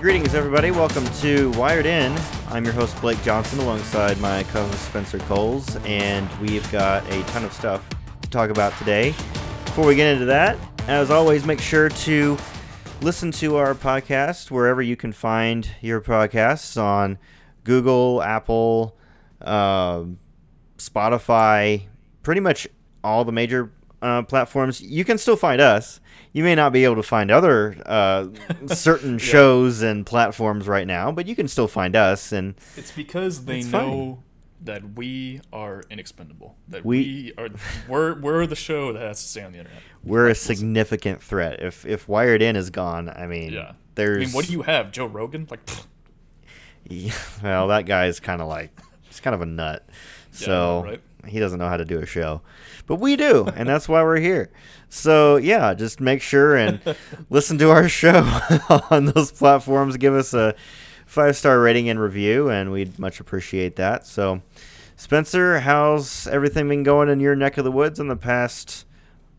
Greetings, everybody. Welcome to Wired In. I'm your host, Blake Johnson, alongside my co host, Spencer Coles, and we've got a ton of stuff to talk about today. Before we get into that, as always, make sure to listen to our podcast wherever you can find your podcasts on Google, Apple, uh, Spotify, pretty much all the major uh, platforms. You can still find us. You may not be able to find other uh, certain yeah. shows and platforms right now, but you can still find us. And it's because they know that we are inexpendable. That we, we, are we're we're the show that has to stay on the internet. We're a significant threat. If if Wired In is gone, I mean, yeah. There's. I mean, what do you have, Joe Rogan? Like, yeah, well, that guy is kind of like he's kind of a nut. Yeah, so right? He doesn't know how to do a show, but we do, and that's why we're here. So yeah, just make sure and listen to our show on those platforms. Give us a five star rating and review, and we'd much appreciate that. So, Spencer, how's everything been going in your neck of the woods in the past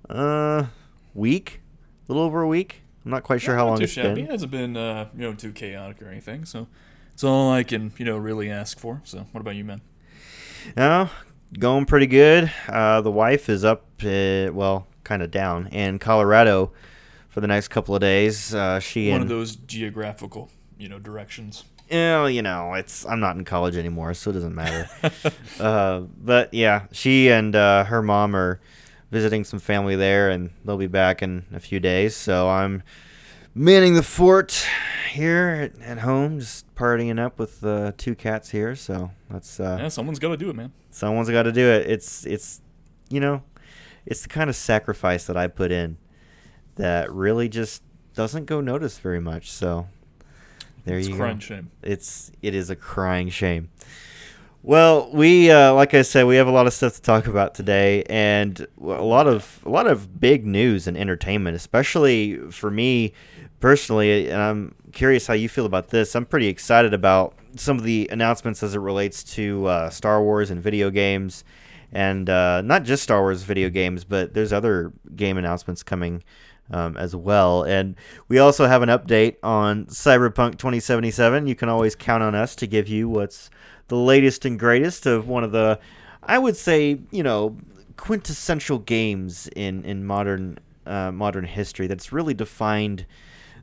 uh, week? A little over a week. I'm not quite sure how long it's shabby. been. It hasn't been uh, you know too chaotic or anything, so it's all I can you know really ask for. So, what about you, man? Oh, going pretty good. Uh, the wife is up, uh, well, kind of down in Colorado for the next couple of days. Uh, she one and, of those geographical, you know, directions. Yeah, you know, it's I'm not in college anymore, so it doesn't matter. uh, but yeah, she and uh, her mom are visiting some family there, and they'll be back in a few days. So I'm manning the fort here at, at home, just partying up with uh, two cats here. So that's uh, yeah, someone's got to do it, man. Someone's got to do it. It's it's you know, it's the kind of sacrifice that I put in that really just doesn't go noticed very much. So there it's you crying go. shame. It's it is a crying shame. Well, we uh, like I said, we have a lot of stuff to talk about today, and a lot of a lot of big news and entertainment, especially for me personally. And I'm curious how you feel about this. I'm pretty excited about some of the announcements as it relates to uh, Star Wars and video games, and uh, not just Star Wars video games, but there's other game announcements coming um, as well. And we also have an update on Cyberpunk 2077. You can always count on us to give you what's the latest and greatest of one of the, I would say, you know, quintessential games in in modern uh, modern history that's really defined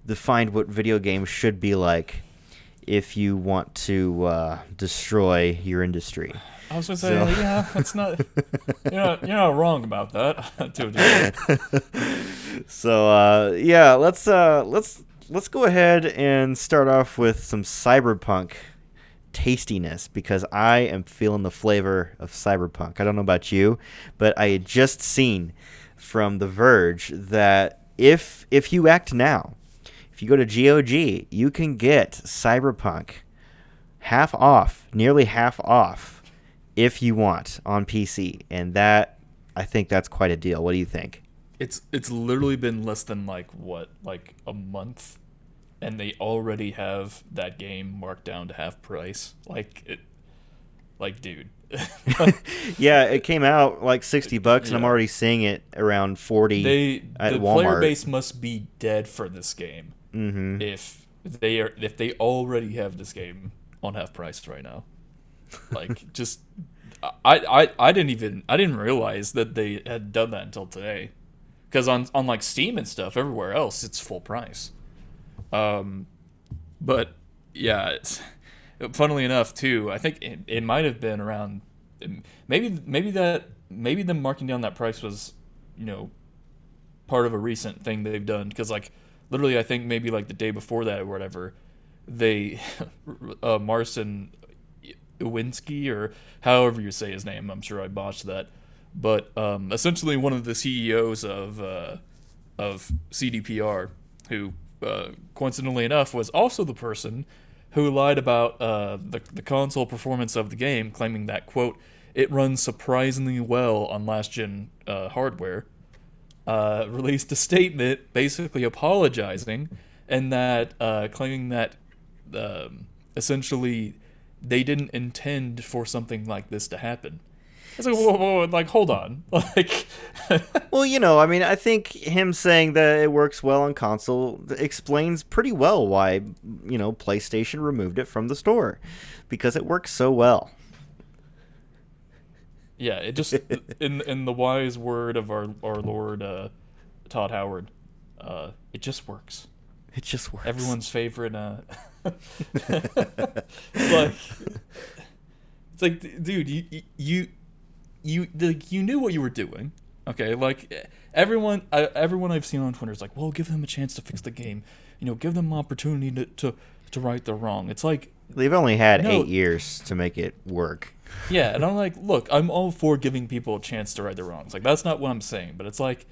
defined what video games should be like if you want to uh, destroy your industry. I was gonna say, so. yeah, it's not. You're not, you're not wrong about that. to so uh, yeah, let's uh, let's let's go ahead and start off with some cyberpunk tastiness because I am feeling the flavor of cyberpunk. I don't know about you, but I had just seen from The Verge that if if you act now, if you go to GOG, you can get Cyberpunk half off, nearly half off, if you want on PC, and that I think that's quite a deal. What do you think? It's it's literally been less than like what like a month, and they already have that game marked down to half price. Like it, like dude. yeah, it came out like sixty bucks, yeah. and I'm already seeing it around forty. They at the Walmart. player base must be dead for this game mm-hmm. if they are if they already have this game on half price right now. Like just I, I I didn't even I didn't realize that they had done that until today. Cuz on on like Steam and stuff everywhere else it's full price. Um but yeah, it's funnily enough too, I think it, it might have been around maybe maybe that maybe them marking down that price was, you know, part of a recent thing they've done cuz like literally I think maybe like the day before that or whatever, they uh, Marcin Iwinski or however you say his name, I'm sure I botched that, but um, essentially one of the CEOs of uh, of CDPR, who uh, coincidentally enough was also the person who lied about uh, the the console performance of the game, claiming that quote it runs surprisingly well on last gen uh, hardware uh, released a statement basically apologizing and that uh, claiming that um, essentially they didn't intend for something like this to happen. It's like whoa, whoa, whoa, like hold on, like Well, you know, I mean, I think him saying that it works well on console explains pretty well why, you know, PlayStation removed it from the store because it works so well. yeah, it just in in the wise word of our our Lord uh, Todd Howard, uh, it just works. It just works. Everyone's favorite. Uh, like it's like, dude, you you you like you knew what you were doing. Okay, like everyone, I, everyone I've seen on Twitter is like, well, give them a chance to fix the game. You know, give them an opportunity to to, to right their wrong. It's like, They've only had No. eight years to make it work. yeah, and I'm like, look, I'm all for giving people a chance to right their wrongs. Like that's not what I'm saying, but it's like,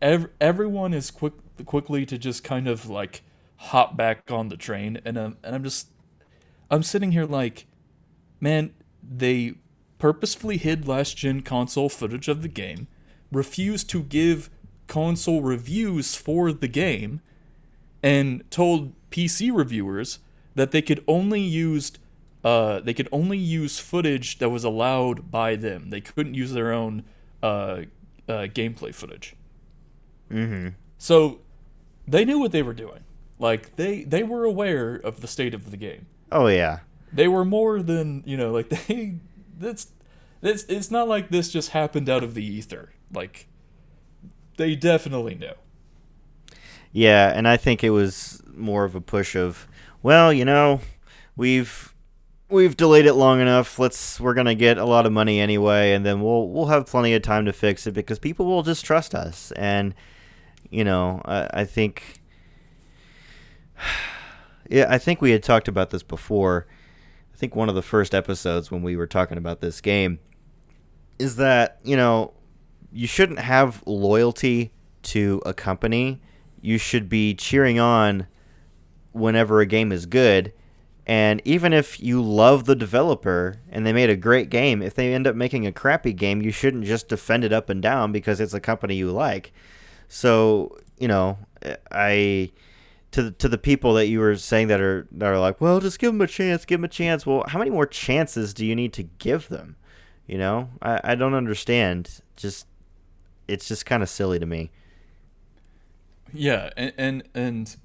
ev- everyone is quick quickly to just kind of like hop back on the train, and um, and I'm just, I'm sitting here like, man, they purposefully hid last gen console footage of the game, refused to give console reviews for the game, and told PC reviewers that they could only use uh, they could only use footage that was allowed by them. They couldn't use their own uh, uh, gameplay footage. Mm-hmm. So they knew what they were doing. Like they they were aware of the state of the game. Oh yeah. They were more than you know. Like they that's it's it's not like this just happened out of the ether. Like they definitely knew. Yeah, and I think it was more of a push of, well, you know, we've we've delayed it long enough. Let's we're gonna get a lot of money anyway, and then we'll we'll have plenty of time to fix it because people will just trust us. And you know, I, I think, yeah, I think we had talked about this before. I think one of the first episodes when we were talking about this game is that you know you shouldn't have loyalty to a company. You should be cheering on whenever a game is good. And even if you love the developer and they made a great game, if they end up making a crappy game, you shouldn't just defend it up and down because it's a company you like. So, you know, I to the, to the people that you were saying that are that are like, well, just give them a chance, give them a chance. Well, how many more chances do you need to give them? You know, I, I don't understand. Just it's just kind of silly to me. Yeah, and, and and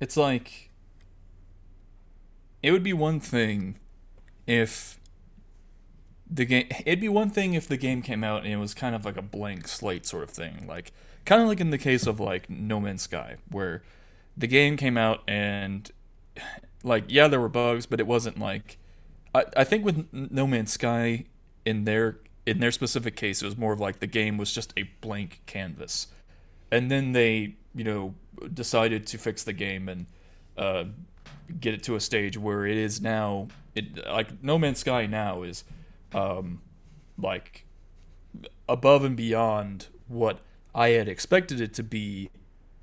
it's like it would be one thing if the game it'd be one thing if the game came out and it was kind of like a blank slate sort of thing like kind of like in the case of like no man's sky where the game came out and like yeah there were bugs but it wasn't like i, I think with no man's sky in their in their specific case it was more of like the game was just a blank canvas. And then they you know decided to fix the game and uh, get it to a stage where it is now it like No Man's Sky now is um, like above and beyond what I had expected it to be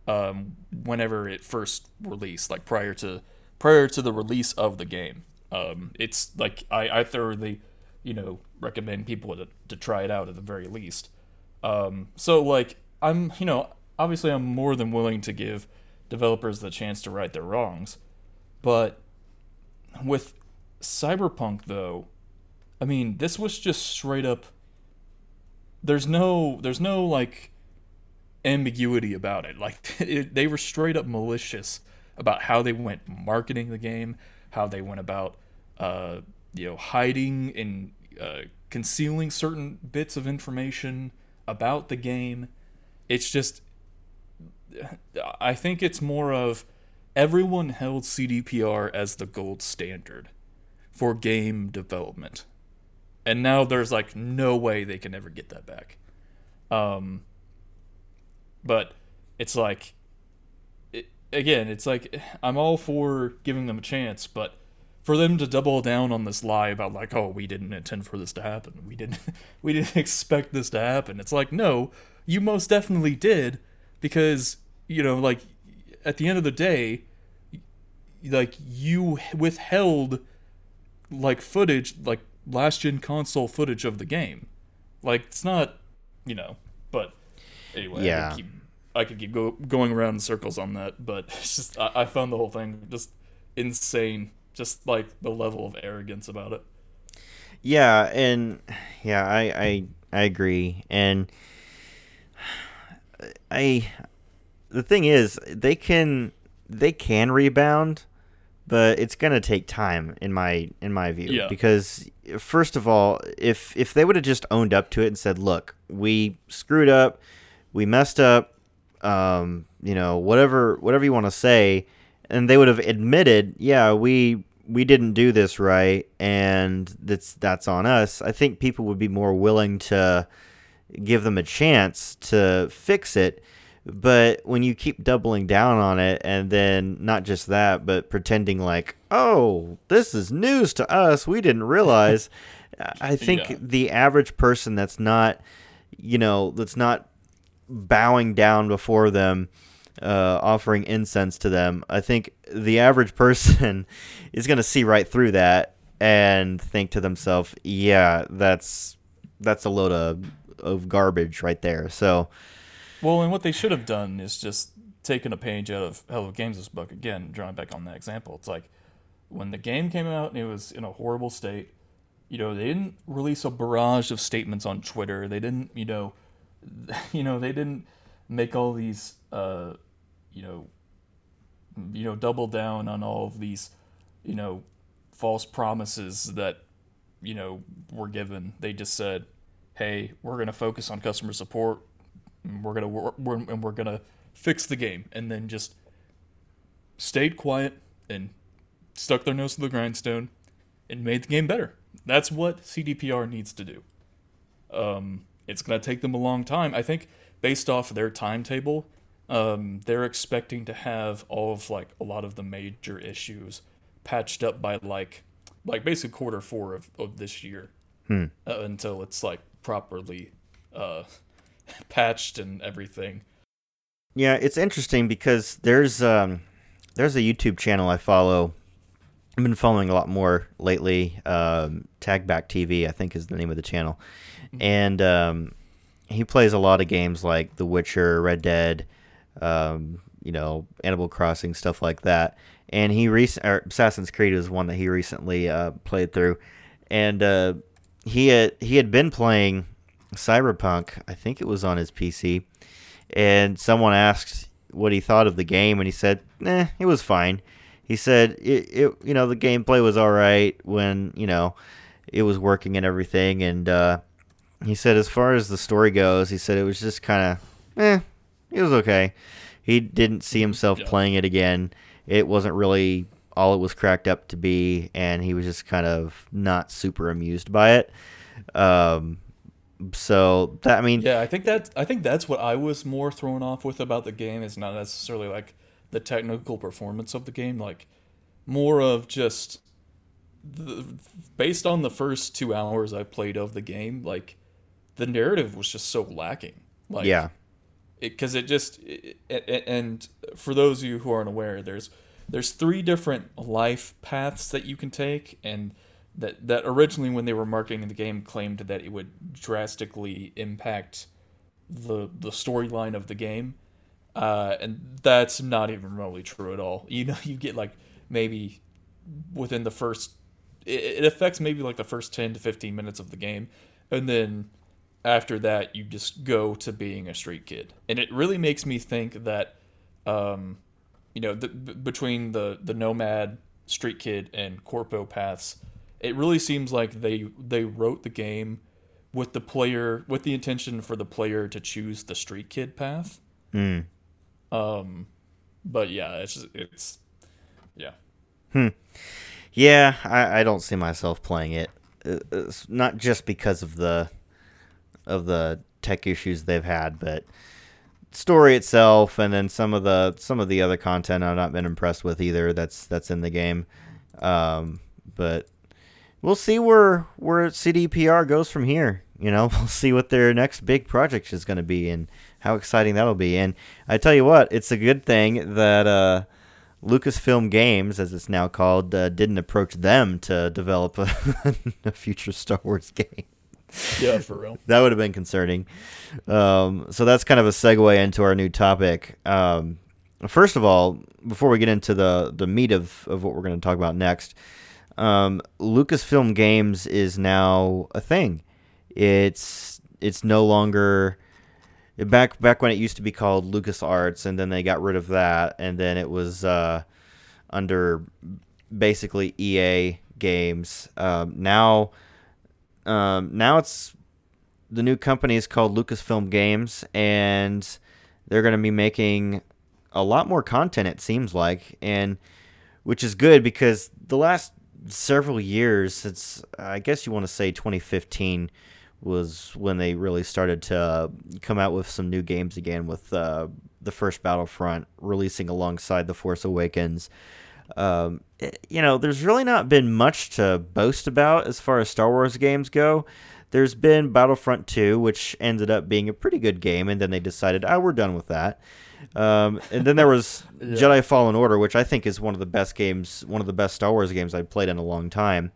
um, whenever it first released like prior to prior to the release of the game um, it's like I, I thoroughly you know recommend people to, to try it out at the very least um, so like I'm you know obviously I'm more than willing to give developers the chance to right their wrongs, but with Cyberpunk though, I mean this was just straight up. There's no there's no like ambiguity about it. Like it, they were straight up malicious about how they went marketing the game, how they went about uh, you know hiding and uh, concealing certain bits of information about the game. It's just I think it's more of everyone held CDPR as the gold standard for game development. And now there's like no way they can ever get that back. Um but it's like it, again, it's like I'm all for giving them a chance, but for them to double down on this lie about like, oh, we didn't intend for this to happen. We didn't we didn't expect this to happen. It's like, no, you most definitely did because you know like at the end of the day like you withheld like footage like last gen console footage of the game like it's not you know but anyway Yeah. I could keep, I could keep go, going around in circles on that but it's just I, I found the whole thing just insane just like the level of arrogance about it Yeah, and yeah, I I, I agree, and I the thing is they can they can rebound, but it's gonna take time in my in my view Yeah. because first of all, if if they would have just owned up to it and said, "Look, we screwed up, we messed up," um, you know, whatever whatever you want to say, and they would have admitted, "Yeah, we we didn't do this right, and that's that's on us." I think people would be more willing to give them a chance to fix it. But when you keep doubling down on it, and then not just that, but pretending like, oh, this is news to us, we didn't realize. I think Yeah. the average person that's not, you know, that's not bowing down before them, uh, offering incense to them, I think the average person is going to see right through that and think to themselves, yeah, that's that's a load of of garbage right there. So Well, and what they should have done is just taken a page out of Hello Games' book again, drawing back on that example. It's like when the game came out and it was in a horrible state. You know, they didn't release a barrage of statements on Twitter. They didn't, you know, you know, they didn't make all these, uh, you know, you know, double down on all of these, you know, false promises that, you know, were given. They just said, "Hey, we're gonna focus on customer support we're gonna wor- we're, and we're gonna fix the game and then just stayed quiet and stuck their nose to the grindstone and made the game better that's what cdpr needs to do um, it's gonna take them a long time i think based off their timetable um, they're expecting to have all of like a lot of the major issues patched up by like like basically quarter four of, of this year uh, until it's like properly uh, patched and everything. Yeah, it's interesting because there's um there's a YouTube channel I follow. I've been following a lot more lately. Um, Tagback TV, I think, is the name of the channel, and um, he plays a lot of games like The Witcher, Red Dead, um, you know, Animal Crossing, stuff like that. And he recent Assassin's Creed was one that he recently uh, played through, and uh, he had he had been playing Cyberpunk. I think it was on his PC, and someone asked what he thought of the game, and he said, "Eh, it was fine." He said, "It, it you know, the gameplay was all right when you know it was working and everything." And uh, he said, as far as the story goes, he said it was just kind of, eh, it was okay. He didn't see himself Yeah. playing it again. It wasn't really all it was cracked up to be, and he was just kind of not super amused by it. Um, so that I mean, Yeah, I think that I think that's what I was more thrown off with about the game is not necessarily like the technical performance of the game, like more of just the, based on the first two hours I played of the game, like the narrative was just so lacking. Like, yeah, because it, just it, it, and for those of you who aren't aware there's there's three different life paths that you can take and that that originally when they were marketing the game claimed that it would drastically impact the the storyline of the game uh, and that's not even remotely true at all. You know you get like maybe within the first it, it affects maybe like the first 10 to 15 minutes of the game. And then after that you just go to being a street kid. And it really makes me think that um, you know the, b- between the the nomad street kid and corpo paths it really seems like they they wrote the game with the player with the intention for the player to choose the street kid path. Mm. Um but yeah it's just, it's yeah yeah. I, I don't see myself playing it. Uh, It's not just because of the of the tech issues they've had, but story itself, and then some of the some of the other content I've not been impressed with either. That's that's in the game, um, but we'll see where where CDPR goes from here. You know, we'll see what their next big project is going to be and how exciting that'll be. And I tell you what, it's a good thing that uh, Lucasfilm Games, as it's now called, uh, didn't approach them to develop a, a future Star Wars game. yeah for real That would have been concerning. Um, so that's kind of a segue into our new topic. Um, first of all, before we get into the, the meat of, of what we're going to talk about next, um, Lucasfilm Games is now a thing. It's it's no longer back back when it used to be called LucasArts, and then they got rid of that, and then it was uh, under basically EA Games. Um, now, um, now it's the new company is called Lucasfilm Games, and they're going to be making a lot more content. It seems like, and which is good because the last several years since I guess you want to say 2015 was when they really started to uh, come out with some new games again with uh, the first Battlefront releasing alongside The Force Awakens. Um, it, you know, there's really not been much to boast about as far as Star Wars games go. There's been Battlefront 2, which ended up being a pretty good game, and then they decided, oh, we're done with that. Um, and then there was yeah. Jedi Fallen Order, which I think is one of the best games, one of the best Star Wars games I've played in a long time.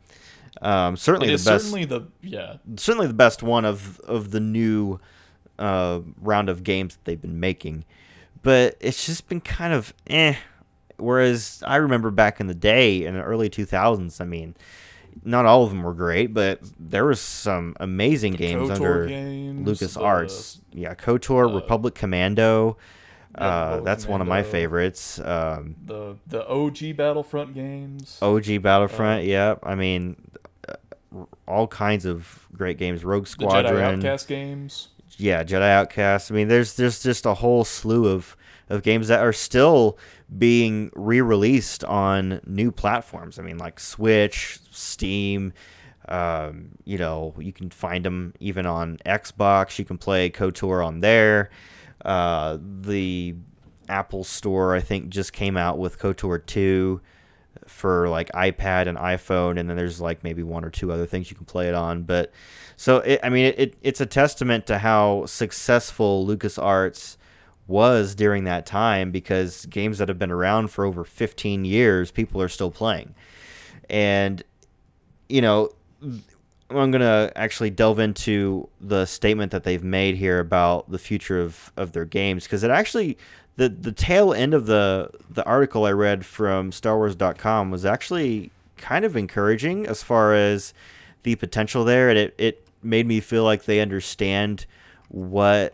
Um, certainly the best. Certainly the yeah. Certainly the best one of of the new uh, round of games that they've been making, but it's just been kind of eh. Whereas I remember back in the day in the early 2000s, I mean, not all of them were great, but there was some amazing the games KOTOR under games, LucasArts. The, yeah, KOTOR, uh, Republic Commando. Uh, that's Commando, one of my favorites. Um, the the OG Battlefront games. OG Battlefront, uh, yeah. I mean, all kinds of great games. Rogue Squadron, the Jedi Outcast games. Yeah, Jedi Outcast. I mean, there's there's just a whole slew of of games that are still being re-released on new platforms. I mean, like Switch, Steam. Um, you know, you can find them even on Xbox. You can play KOTOR on there. Uh, the Apple Store, I think, just came out with KOTOR 2 for like iPad and iPhone, and then there's like maybe one or two other things you can play it on. But so, it, I mean, it, it, it's a testament to how successful LucasArts was during that time because games that have been around for over 15 years, people are still playing. And, you know, I'm to actually delve into the statement that they've made here about the future of, of their games because it actually the the tail end of the the article I read from StarWars.com was actually kind of encouraging as far as the potential there, and it it made me feel like they understand what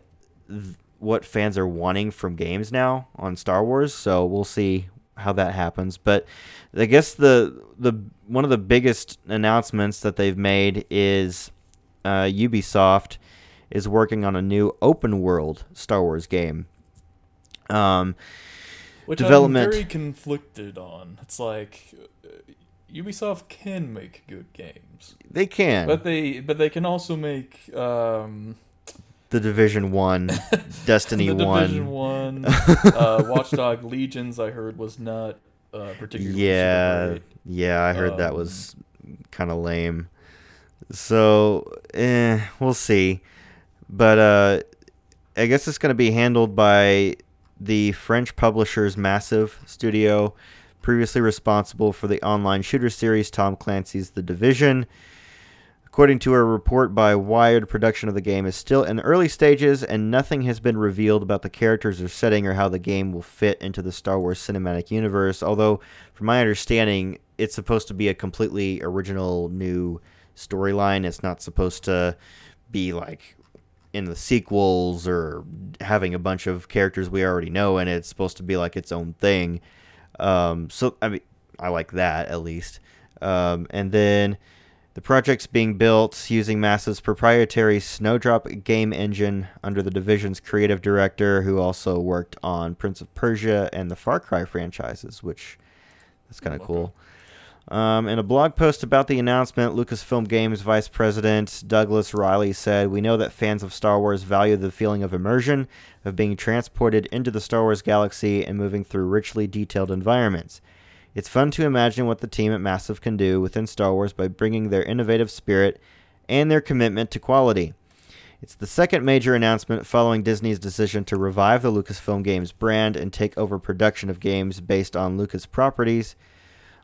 what fans are wanting from games now on Star Wars. So we'll see how that happens. But I guess the the one of the biggest announcements that they've made is uh, Ubisoft is working on a new open world Star Wars game. Um, Which development... I'm very conflicted on. It's like uh, Ubisoft can make good games. They can, but they but they can also make um, the Division One, Destiny the One, Division One, uh, Watchdog Legions. I heard was not uh, particularly. Yeah, yeah, I heard um, that was kind of lame. So, eh, we'll see. But uh, I guess it's going to be handled by the French publishers Massive Studio, previously responsible for the online shooter series Tom Clancy's The Division. According to a report by Wired, production of the game is still in the early stages, and nothing has been revealed about the characters or setting or how the game will fit into the Star Wars cinematic universe. Although, from my understanding, it's supposed to be a completely original new storyline. It's not supposed to be like in the sequels or having a bunch of characters we already know, and it's supposed to be like its own thing. Um, so, I mean, I like that at least. Um, and then the project's being built using Massive's proprietary Snowdrop game engine under the division's creative director, who also worked on Prince of Persia and the Far Cry franchises, which that's kind of cool. Um, in a blog post about the announcement, Lucasfilm Games Vice President Douglas Reilly said, We know that fans of Star Wars value the feeling of immersion, of being transported into the Star Wars galaxy and moving through richly detailed environments. It's fun to imagine what the team at Massive can do within Star Wars by bringing their innovative spirit and their commitment to quality. It's the second major announcement following Disney's decision to revive the Lucasfilm Games brand and take over production of games based on Lucas properties.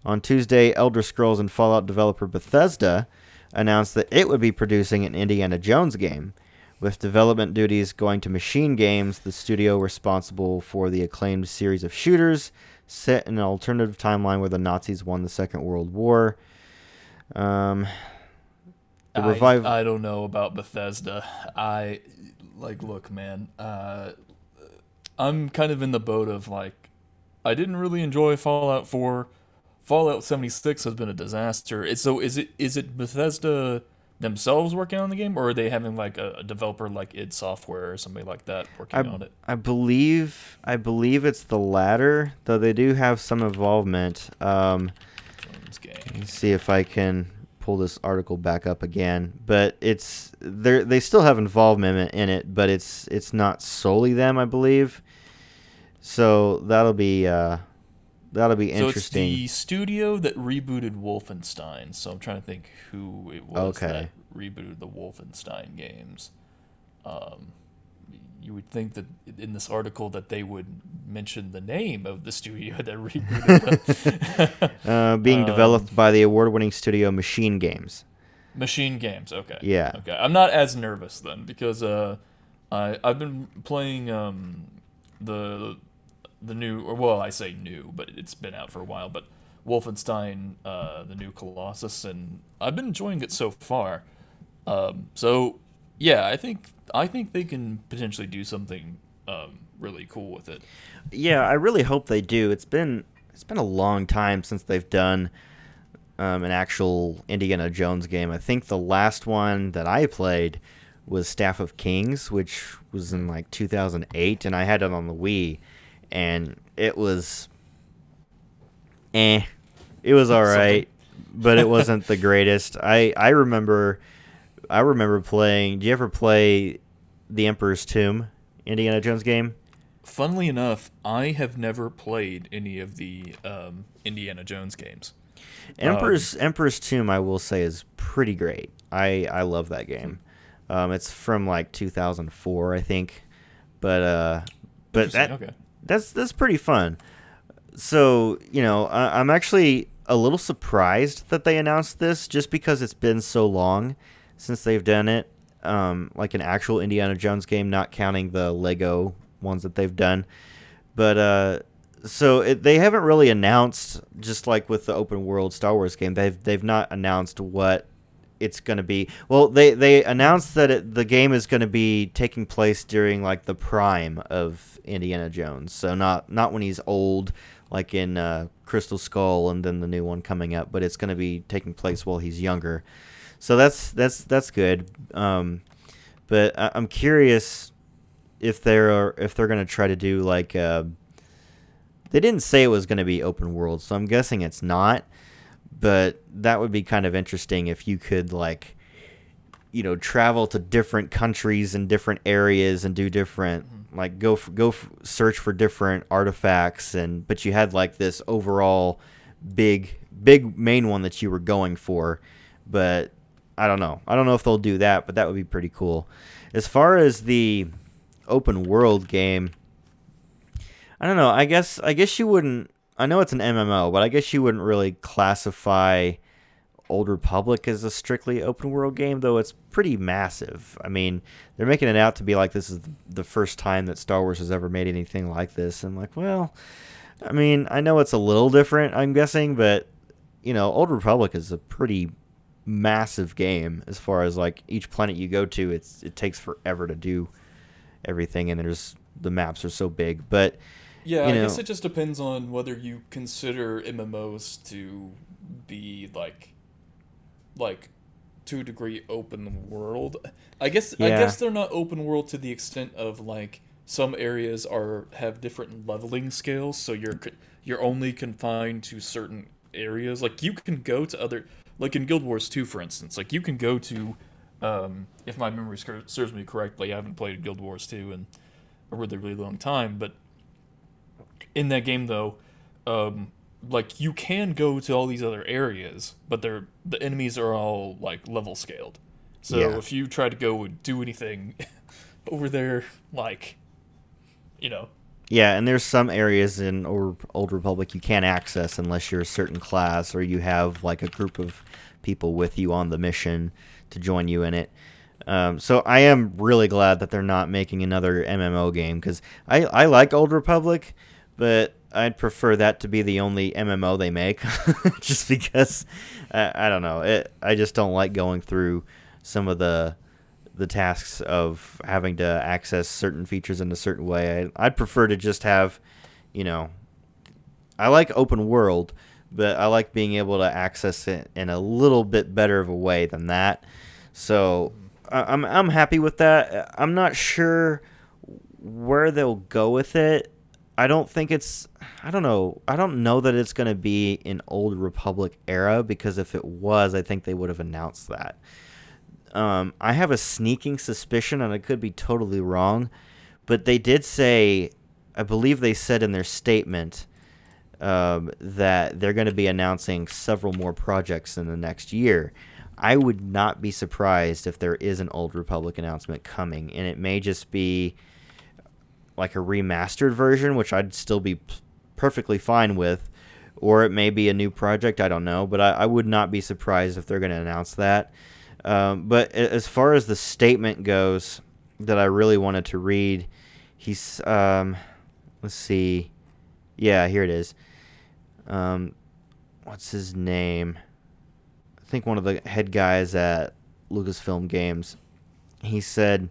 On Tuesday, Elder Scrolls and Fallout developer Bethesda announced that it would be producing an Indiana Jones game, with development duties going to Machine Games, the studio responsible for the acclaimed series of shooters set in an alternative timeline where the Nazis won the Second World War. Um, the I, revive. I don't know about Bethesda. I like look, man. Uh, I'm kind of in the boat of like, I didn't really enjoy Fallout 4. Fallout 76 has been a disaster. It's, so is it is it Bethesda themselves working on the game, or are they having like a, a developer like id Software or somebody like that working I, on it? I believe I believe it's the latter, though they do have some involvement. Um, Games game. let's see if I can pull this article back up again. But it's they they still have involvement in it, but it's it's not solely them, I believe. So that'll be uh, that'll be So it's interesting. the studio that rebooted Wolfenstein. So I'm trying to think who it was Okay. that rebooted the Wolfenstein games. Um, you would think that in this article that they would mention the name of the studio that rebooted them. uh, being um, developed by the award-winning studio Machine Games. Machine Games. Okay. Yeah. Okay. I'm not as nervous then because uh, I I've been playing um the the new or well I say new but it's been out for a while but Wolfenstein uh the new Colossus and I've been enjoying it so far. Um, so yeah, I think I think they can potentially do something um really cool with it. Yeah, I really hope they do. It's been it's been a long time since they've done um, an actual Indiana Jones game. I think the last one that I played was Staff of Kings, which was in like 2008, and I had it on the Wii, and it was, eh, it was all right, but it wasn't the greatest. I I remember, I remember playing. Do you ever play the Emperor's Tomb, Indiana Jones game? Funnily enough, I have never played any of the um, Indiana Jones games. Emperor's Emperor's Tomb, I will say, is pretty great. I I love that game. Um, it's from like 2004, I think, but uh, but that okay. That's that's pretty fun. So you know, I, I'm actually a little surprised that they announced this, just because it's been so long since they've done it. Um, like an actual Indiana Jones game, not counting the Lego ones that they've done. But uh, so it, they haven't really announced, just like with the open world Star Wars game, they've they've not announced what it's going to be. Well, they they announced that it, the game is going to be taking place during like the prime of Indiana Jones. So not not when he's old, like in uh, Crystal Skull, and then the new one coming up, but it's going to be taking place while he's younger. So that's that's that's good. Um, but I, I'm curious if they're if they're going to try to do like. Uh, they didn't say it was going to be open world, so I'm guessing it's not. But that would be kind of interesting if you could like you know travel to different countries and different areas and do different like go go search for different artifacts and but you had like this overall big big main one that you were going for but I don't know. I don't know if they'll do that, but that would be pretty cool. As far as the open world game, I don't know. I guess I guess you wouldn't. I know it's an MMO, but I guess you wouldn't really classify Old Republic is a strictly open world game, though it's pretty massive. I mean, they're making it out to be like this is the first time that Star Wars has ever made anything like this. I'm like, well, I mean, I know it's a little different, I'm guessing, but you know, Old Republic is a pretty massive game as far as like each planet you go to, it's it takes forever to do everything, and there's the maps are so big, but Yeah, you I guess it just depends on whether you consider MMOs to be like, like, to a degree open world. I guess I guess they're not open world to the extent of like some areas are have different leveling scales, so you're you're only confined to certain areas. Like you can go to other, like in Guild Wars 2, for instance. Like you can go to, um, if my memory serves me correctly, I haven't played Guild Wars 2 in a really really long time, but in that game though um like you can go to all these other areas but they're the enemies are all like level scaled so Yeah. if you try to go and do anything over there like you know Yeah, and there's some areas in Old Old Republic you can't access unless you're a certain class or you have like a group of people with you on the mission to join you in it. Um, so I am really glad that they're not making another MMO game because I, I like Old Republic, but I'd prefer that to be the only MMO they make, just because I, don't know. It, I just don't like going through some of the the tasks of having to access certain features in a certain way. I, I'd prefer to just have, you know, I like open world, but I like being able to access it in a little bit better of a way than that. So I- I'm I'm happy with that. I'm not sure where they'll go with it. I don't think it's I don't know. I don't know that it's going to be in old Republic era because if it was, I think they would have announced that. Um, I have a sneaking suspicion, and I could be totally wrong, but they did say, I believe they said in their statement um, that they're going to be announcing several more projects in the next year. I would not be surprised if there is an Old Republic announcement coming, and it may just be like a remastered version, which I'd still be perfectly fine with, or it may be a new project. I don't know, but I, I would not be surprised if they're going to announce that. Um, but as far as the statement goes, that I really wanted to read, he's um, let's see, yeah, here it is. Um, what's his name? I think one of the head guys at Lucasfilm Games. He said,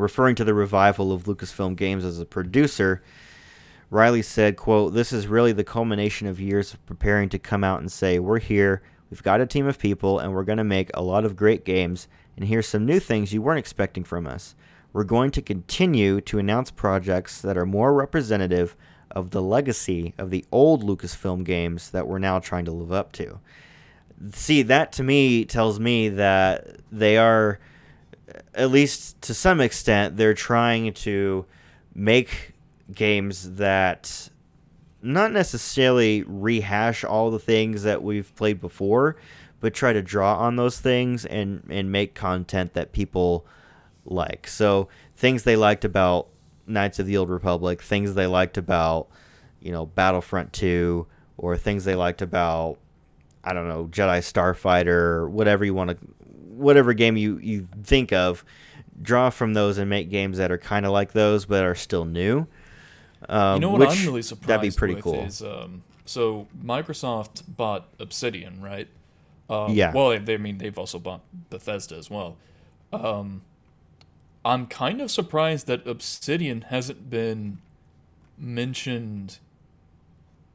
referring to the revival of Lucasfilm Games as a producer, Reilly said, quote, This is really the culmination of years of preparing to come out and say, We're here, we've got a team of people, and we're going to make a lot of great games, and here's some new things you weren't expecting from us. We're going to continue to announce projects that are more representative of the legacy of the old Lucasfilm games that we're now trying to live up to. See, that to me tells me that they are, at least to some extent, they're trying to make games that not necessarily rehash all the things that we've played before, but try to draw on those things and, and make content that people like. So things they liked about Knights of the Old Republic, things they liked about, you know, Battlefront 2, or things they liked about, I don't know, Jedi Starfighter, whatever you want to, whatever game you, you think of, draw from those and make games that are kind of like those, but are still new. Um, you know what which, I'm really surprised That'd be pretty cool. is um, so Microsoft bought Obsidian, right? Um, Yeah. Well, they, I mean they've also bought Bethesda as well. Um, I'm kind of surprised that Obsidian hasn't been mentioned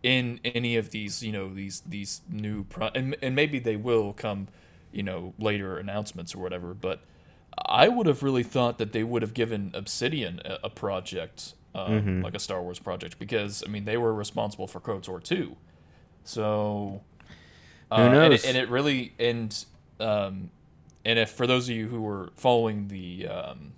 in any of these, you know, these these new pro- and and maybe they will come, you know, later announcements or whatever. But I would have really thought that they would have given Obsidian a, a project, um, Mm-hmm. like a Star Wars project, because I mean they were responsible for KOTOR two, so uh, Who and knows? it, and it really and um, and if for those of you who were following the, um,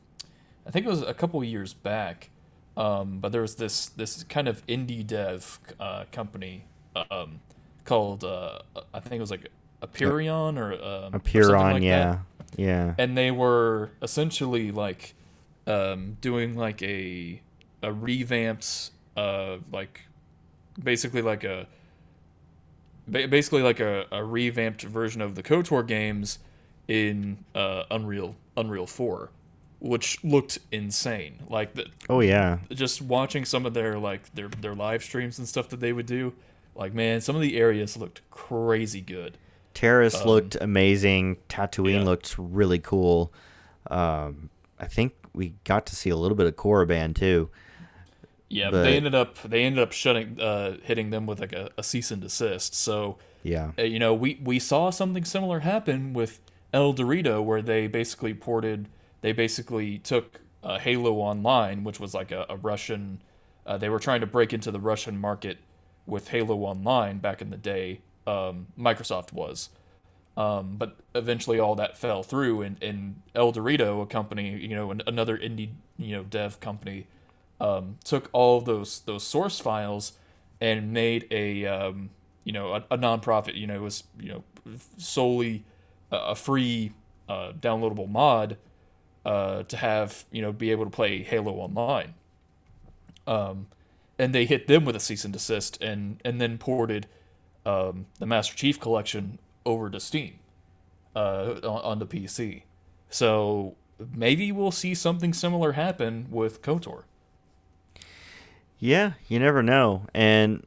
I think it was a couple of years back, um, but there was this this kind of indie dev uh, company um, called uh, I think it was like Apeiron or um, A or Puron, something like that yeah. Yeah. and they were essentially like um, doing like a a revamped uh like basically like a ba- basically like a, a revamped version of the KOTOR games in uh, Unreal Unreal 4 which looked insane like the, Oh, yeah. just watching some of their like their their live streams and stuff that they would do like man some of the areas looked crazy good Taris looked amazing. Tatooine Um, yeah. looked really cool. Um, I think we got to see a little bit of Korriban too. Yeah, But- but they ended up they ended up shutting uh, hitting them with like a, a cease and desist. So Yeah. uh, you know we we saw something similar happen with ElDewrito, where they basically ported they basically took uh, Halo Online, which was like a, a Russian. Uh, they were trying to break into the Russian market with Halo Online back in the day. Um, Microsoft was. Um, but eventually all that fell through and, and ElDewrito, a company, you know, an, another indie, you know, dev company, um, took all those those source files and made a um, you know a, a nonprofit. You know, it was you know solely a, a free uh, downloadable mod uh, to have you know be able to play Halo Online. Um, and they hit them with a cease and desist, and and then ported um, the Master Chief Collection over to Steam uh, on, on the PC. So maybe we'll see something similar happen with KOTOR. Yeah, you never know. And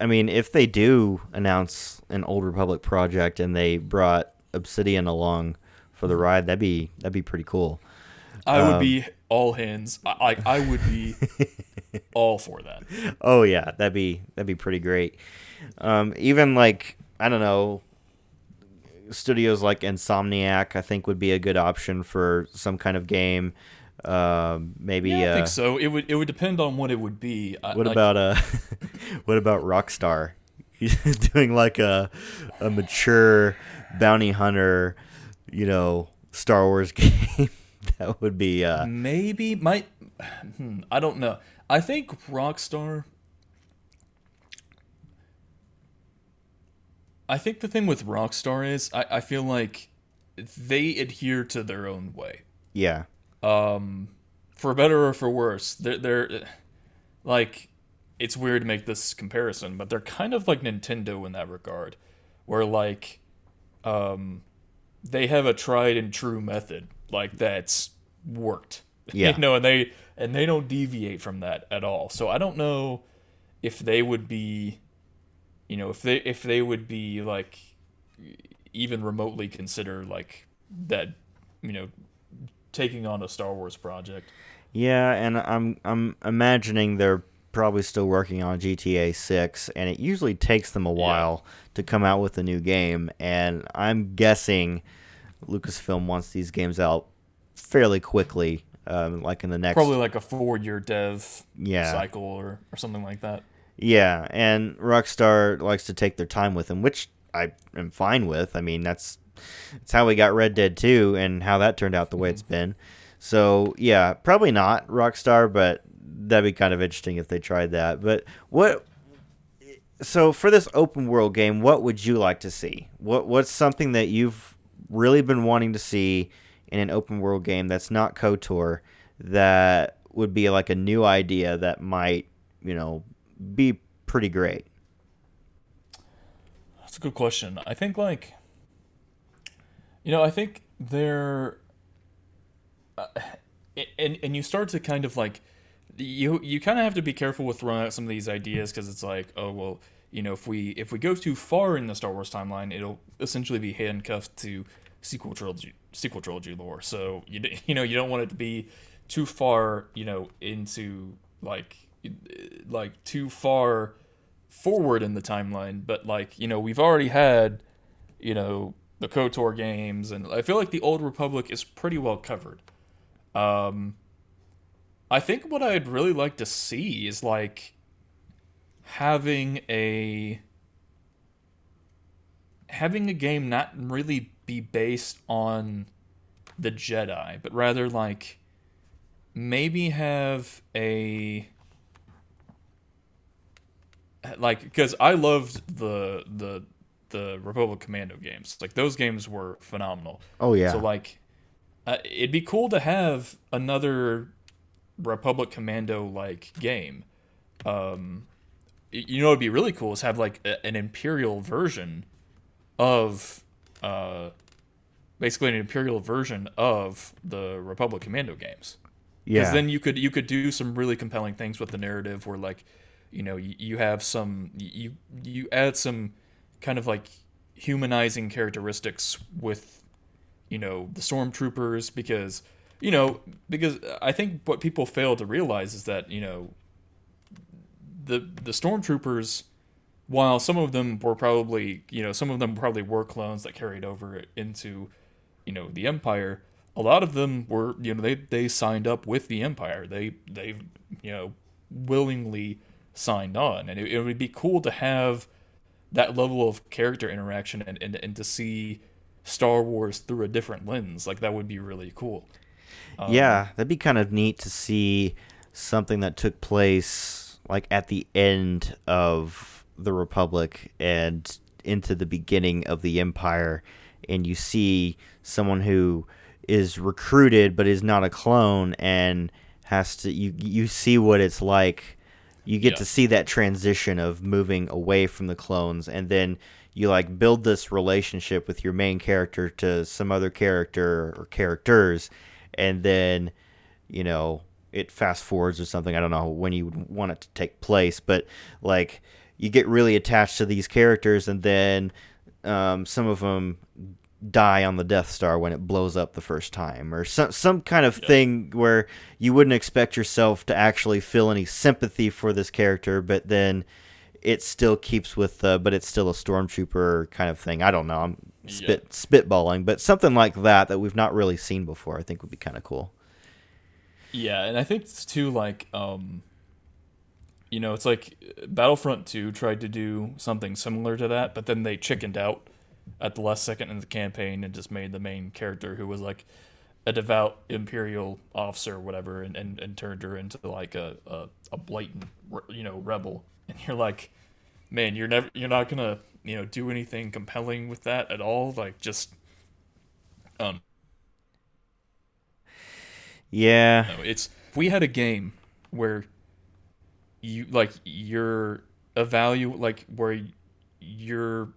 I mean, if they do announce an Old Republic project and they brought Obsidian along for the ride, that'd be that'd be pretty cool. I would Um, be all hands. I Like I would be all for that. Oh yeah, that'd be that'd be pretty great. Um, even like I don't know, studios like Insomniac, I think would be a good option for some kind of game. Um, maybe. Yeah, I uh, think so. It would it would depend on what it would be. I- What like, about uh, what about Rockstar? Doing like a a mature bounty hunter, you know, Star Wars game. that would be uh, maybe might hmm, I don't know. I think Rockstar I think the thing with Rockstar is I, I feel like they adhere to their own way. yeah, Um for better or for worse. They're they're like it's weird to make this comparison, but they're kind of like Nintendo in that regard. Where like um they have a tried and true method like that's worked. Yeah. you know and they and they don't deviate from that at all. So i don't know if they would be you know if they if they would be like even remotely consider like that you know taking on a star wars project. Yeah, and I'm I'm imagining they're probably still working on GTA 6 and it usually takes them a while to come out with a new game and I'm guessing Lucasfilm wants these games out fairly quickly um, like in the next probably like a four year dev Yeah. cycle or, or something like that Yeah, and Rockstar likes to take their time with them, which I am fine with. I mean, that's that's how we got Red Dead 2 and how that turned out the way it's been. So, yeah, probably not Rockstar, but that'd be kind of interesting if they tried that. But what so for this open world game, what would you like to see? What what's something that you've really been wanting to see in an open world game that's not KOTOR that would be like a new idea that might, you know, be pretty great? That's a good question. I think like you know, I think they're uh, and and you start to kind of like you you kind of have to be careful with throwing out some of these ideas because it's like, oh well, you know, if we if we go too far in the Star Wars timeline, it'll essentially be handcuffed to sequel trilogy sequel trilogy lore. So you you know you don't want it to be too far, you know, into like like too far forward in the timeline, but like, you know, we've already had, you know, the KOTOR games and I feel like the Old Republic is pretty well covered. Um I think what I'd really like to see is like having a having a game not really be based on the Jedi, but rather like maybe have a like because I loved the the the Republic Commando games. Like those games were phenomenal. Oh yeah. So like, uh, it'd be cool to have another Republic Commando like game. Um, you know, it'd be really cool is have like a, an Imperial version of, uh, basically an Imperial version of the Republic Commando games. Yeah. Because then you could you could do some really compelling things with the narrative, where like, you know, you, you have some you you add some kind of like humanizing characteristics with, you know, the stormtroopers because you know because I think what people fail to realize is that you know the the stormtroopers while some of them were probably you know some of them probably were clones that carried over into you know the empire a lot of them were you know they they signed up with the empire. They they you know willingly signed on. And it, it would be cool to have that level of character interaction and, and and to see star wars through a different lens. Like that would be really cool. Um, yeah, that'd be kind of neat to see something that took place like at the end of the Republic and into the beginning of the Empire, and you see someone who is recruited but is not a clone and has to you you see what it's like. You get Yeah. to see that transition of moving away from the clones and then you like build this relationship with your main character to some other character or characters and then you know it fast forwards or something. I don't know when you would want it to take place, but like you get really attached to these characters, and then um, some of them die on the Death Star when it blows up the first time, or some some kind of thing where you wouldn't expect yourself to actually feel any sympathy for this character, but then it still keeps with, uh, but it's still a stormtrooper kind of thing. I don't know. I'm spit yeah. spitballing, but something like that that we've not really seen before, I think would be kind of cool. Yeah, and I think it's too like um you know, it's like Battlefront 2 tried to do something similar to that, but then they chickened out at the last second in the campaign and just made the main character who was like a devout imperial officer or whatever and, and, and turned her into like a, a, a blatant you know rebel. And you're like man you're never you're not gonna you know do anything compelling with that at all like just um yeah no, it's if we had a game where you like you're value like where you're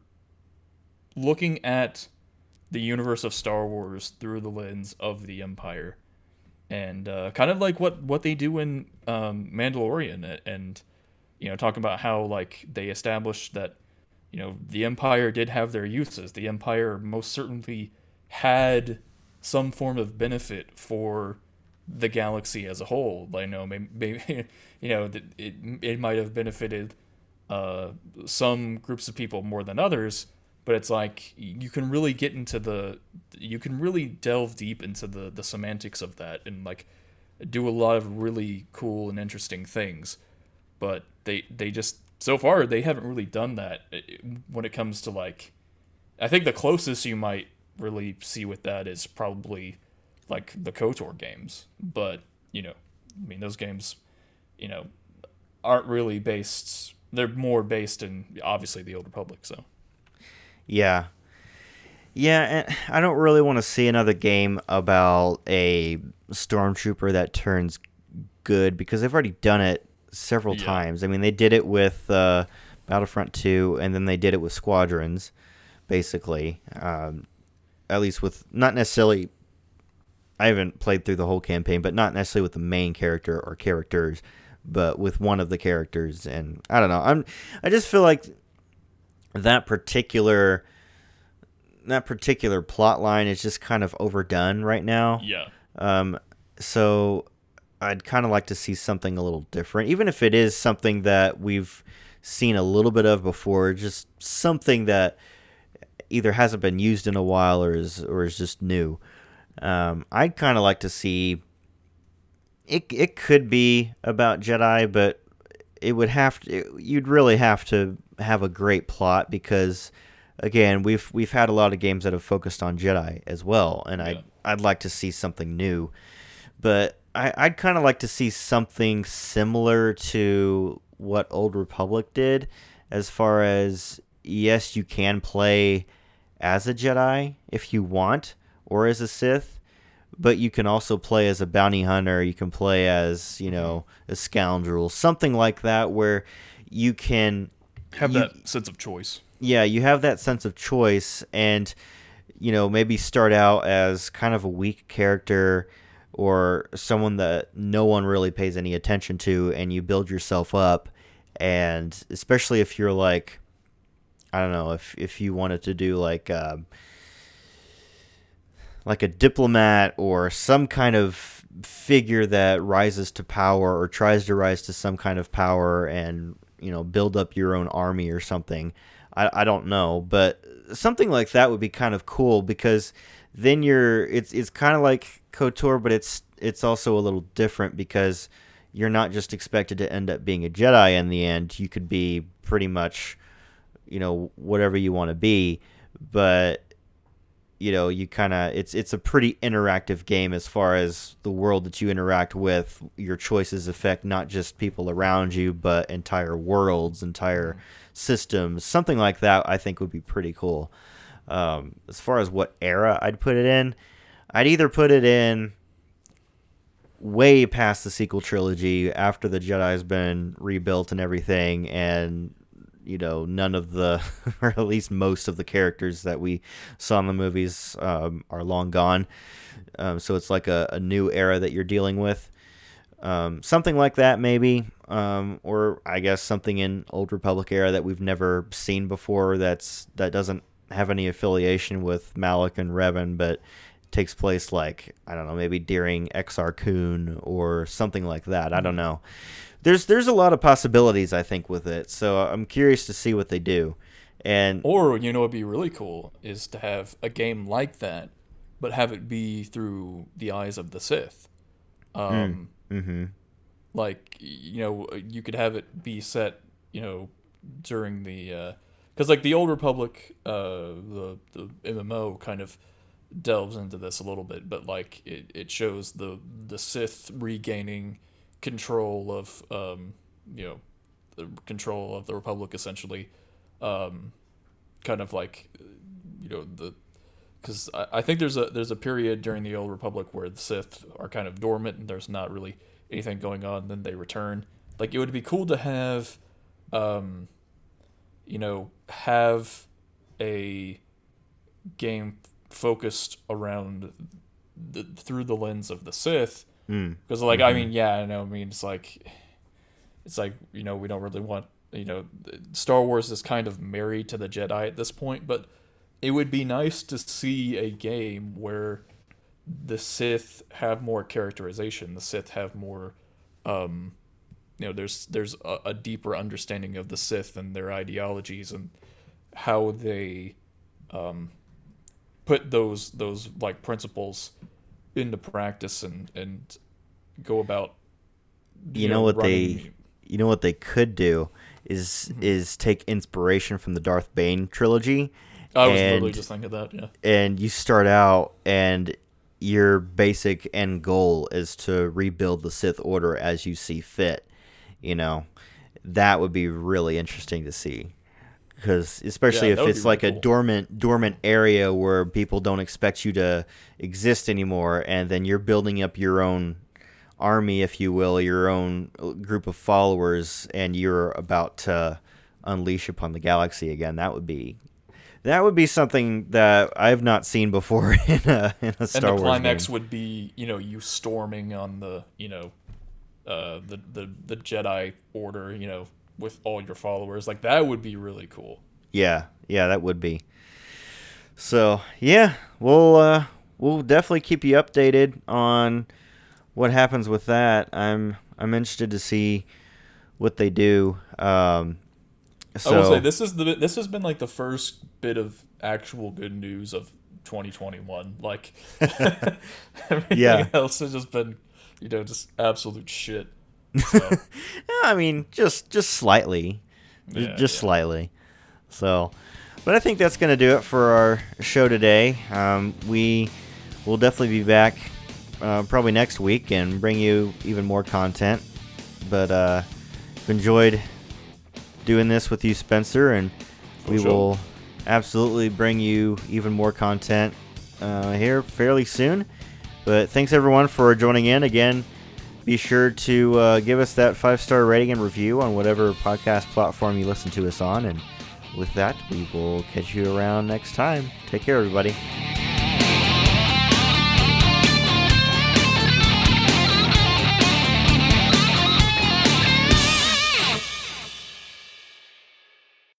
looking at the universe of Star Wars through the lens of the Empire, and uh, kind of like what what they do in um, Mandalorian, and you know, talking about how like they established that you know the Empire did have their uses. The Empire most certainly had some form of benefit for the galaxy as a whole. I know maybe, maybe you know it it might have benefited uh, some groups of people more than others but it's like you can really get into the you can really delve deep into the the semantics of that and like do a lot of really cool and interesting things but they they just so far they haven't really done that uh, when it comes to like i think the closest you might really see with that is probably like the kotor games but you know i mean those games you know aren't really based they're more based in obviously the old republic so yeah. Yeah, and I don't really want to see another game about a stormtrooper that turns good because they've already done it several yeah. times. I mean, they did it with uh, Battlefront 2, and then they did it with Squadrons, basically. Um, at least with not necessarily. I haven't played through the whole campaign, but not necessarily with the main character or characters, but with one of the characters. And I don't know. I'm. I just feel like that particular that particular plot line is just kind of overdone right now. Yeah. Um, so I'd kind of like to see something a little different, even if it is something that we've seen a little bit of before, just something that either hasn't been used in a while or is or is just new. Um, I'd kind of like to see. It it could be about Jedi, but it would have to. You'd really have to have a great plot because again, we've we've had a lot of games that have focused on Jedi as well, and yeah. I I'd, I'd like to see something new, but I, I'd kind of like to see something similar to what Old Republic did, as far as yes, you can play as a Jedi if you want, or as a Sith, but you can also play as a bounty hunter. You can play as you know a scoundrel, something like that, where you can have you, that sense of choice. Yeah, you have that sense of choice, and you know maybe start out as kind of a weak character or someone that no one really pays any attention to, and you build yourself up. And especially if you're like, I don't know, if if you wanted to do like. Um, like a diplomat or some kind of figure that rises to power or tries to rise to some kind of power and you know build up your own army or something. I, I don't know, but something like that would be kind of cool because then you're it's it's kind of like Kotor, but it's it's also a little different because you're not just expected to end up being a Jedi in the end. You could be pretty much, you know, whatever you want to be, but you know you kind of it's it's a pretty interactive game as far as the world that you interact with your choices affect not just people around you but entire worlds entire systems. Something like that i think would be pretty cool. Um, as far as what era i'd put it in i'd either put it in way past the sequel trilogy after the jedi's been rebuilt and everything and you know none of the or at least most of the characters that we saw in the movies um, are long gone um, so it's like a, a, new era that you're dealing with Um, something like that, maybe, um, or I guess something in Old Republic era that we've never seen before. That's that doesn't have any affiliation with Malak and Revan, but takes place like I don't know, maybe during Exar Kun or something like that. I don't know. There's there's a lot of possibilities I think with it, so I'm curious to see what they do. And Or you know, what'd be really cool is to have a game like that, but have it be through the eyes of the Sith. Um, hmm like you know, you could have it be set, you know, during the because like the Old Republic, uh, the the MMO kind of delves into this a little bit, but like it, it shows the the Sith regaining control of um, you know the control of the Republic essentially, um, kind of like you know the because I, I think there's a there's a period during the Old Republic where the Sith are kind of dormant and there's not really anything going on. Then they return. Like it would be cool to have, um, you know, have a game focused around the, through the lens of the Sith. Mm. Because like I mean, yeah, I know. I mean, it's like it's like you know we don't really want you know Star Wars is kind of married to the Jedi at this point, but it would be nice to see a game where the Sith have more characterization. The Sith have more, um, you know, there's there's a, a deeper understanding of the Sith and their ideologies and how they um, put those those like principles into practice and and go about. You know what they you know what they could do is mm-hmm. is take inspiration from the Darth Bane trilogy I was literally and- just thinking that. Yeah. and you start out and your basic end goal is to rebuild the Sith Order as you see fit. You know, that would be really interesting to see. Because especially Yeah, if it's like really a cool. dormant dormant area where people don't expect you to exist anymore, and then you're building up your own army, if you will, your own uh, group of followers, and you're about to unleash upon the galaxy again. That would be that would be something that I've not seen before in a in a and the Wars climax game. would be you know you storming on the you know uh the the the jedi order you know with all your followers like that would be really cool Yeah, yeah, that would be. So yeah, we'll uh, we'll definitely keep you updated on what happens with that. I'm I'm interested to see what they do. Um, so i will say this is the this has been like the first bit of actual good news of 2021 like everything Yeah. else has just been you know just absolute shit so, I mean, just just slightly, Yeah, just yeah. slightly. So, but I think that's gonna do it for our show today. Um, we will definitely be back uh, probably next week and bring you even more content. But uh, I've enjoyed doing this with you, Spencer, and we sure. will absolutely bring you even more content uh, here fairly soon. But thanks everyone for joining in again. Be sure to uh, give us that five star rating and review on whatever podcast platform you listen to us on. And with that, we will catch you around next time. Take care, everybody.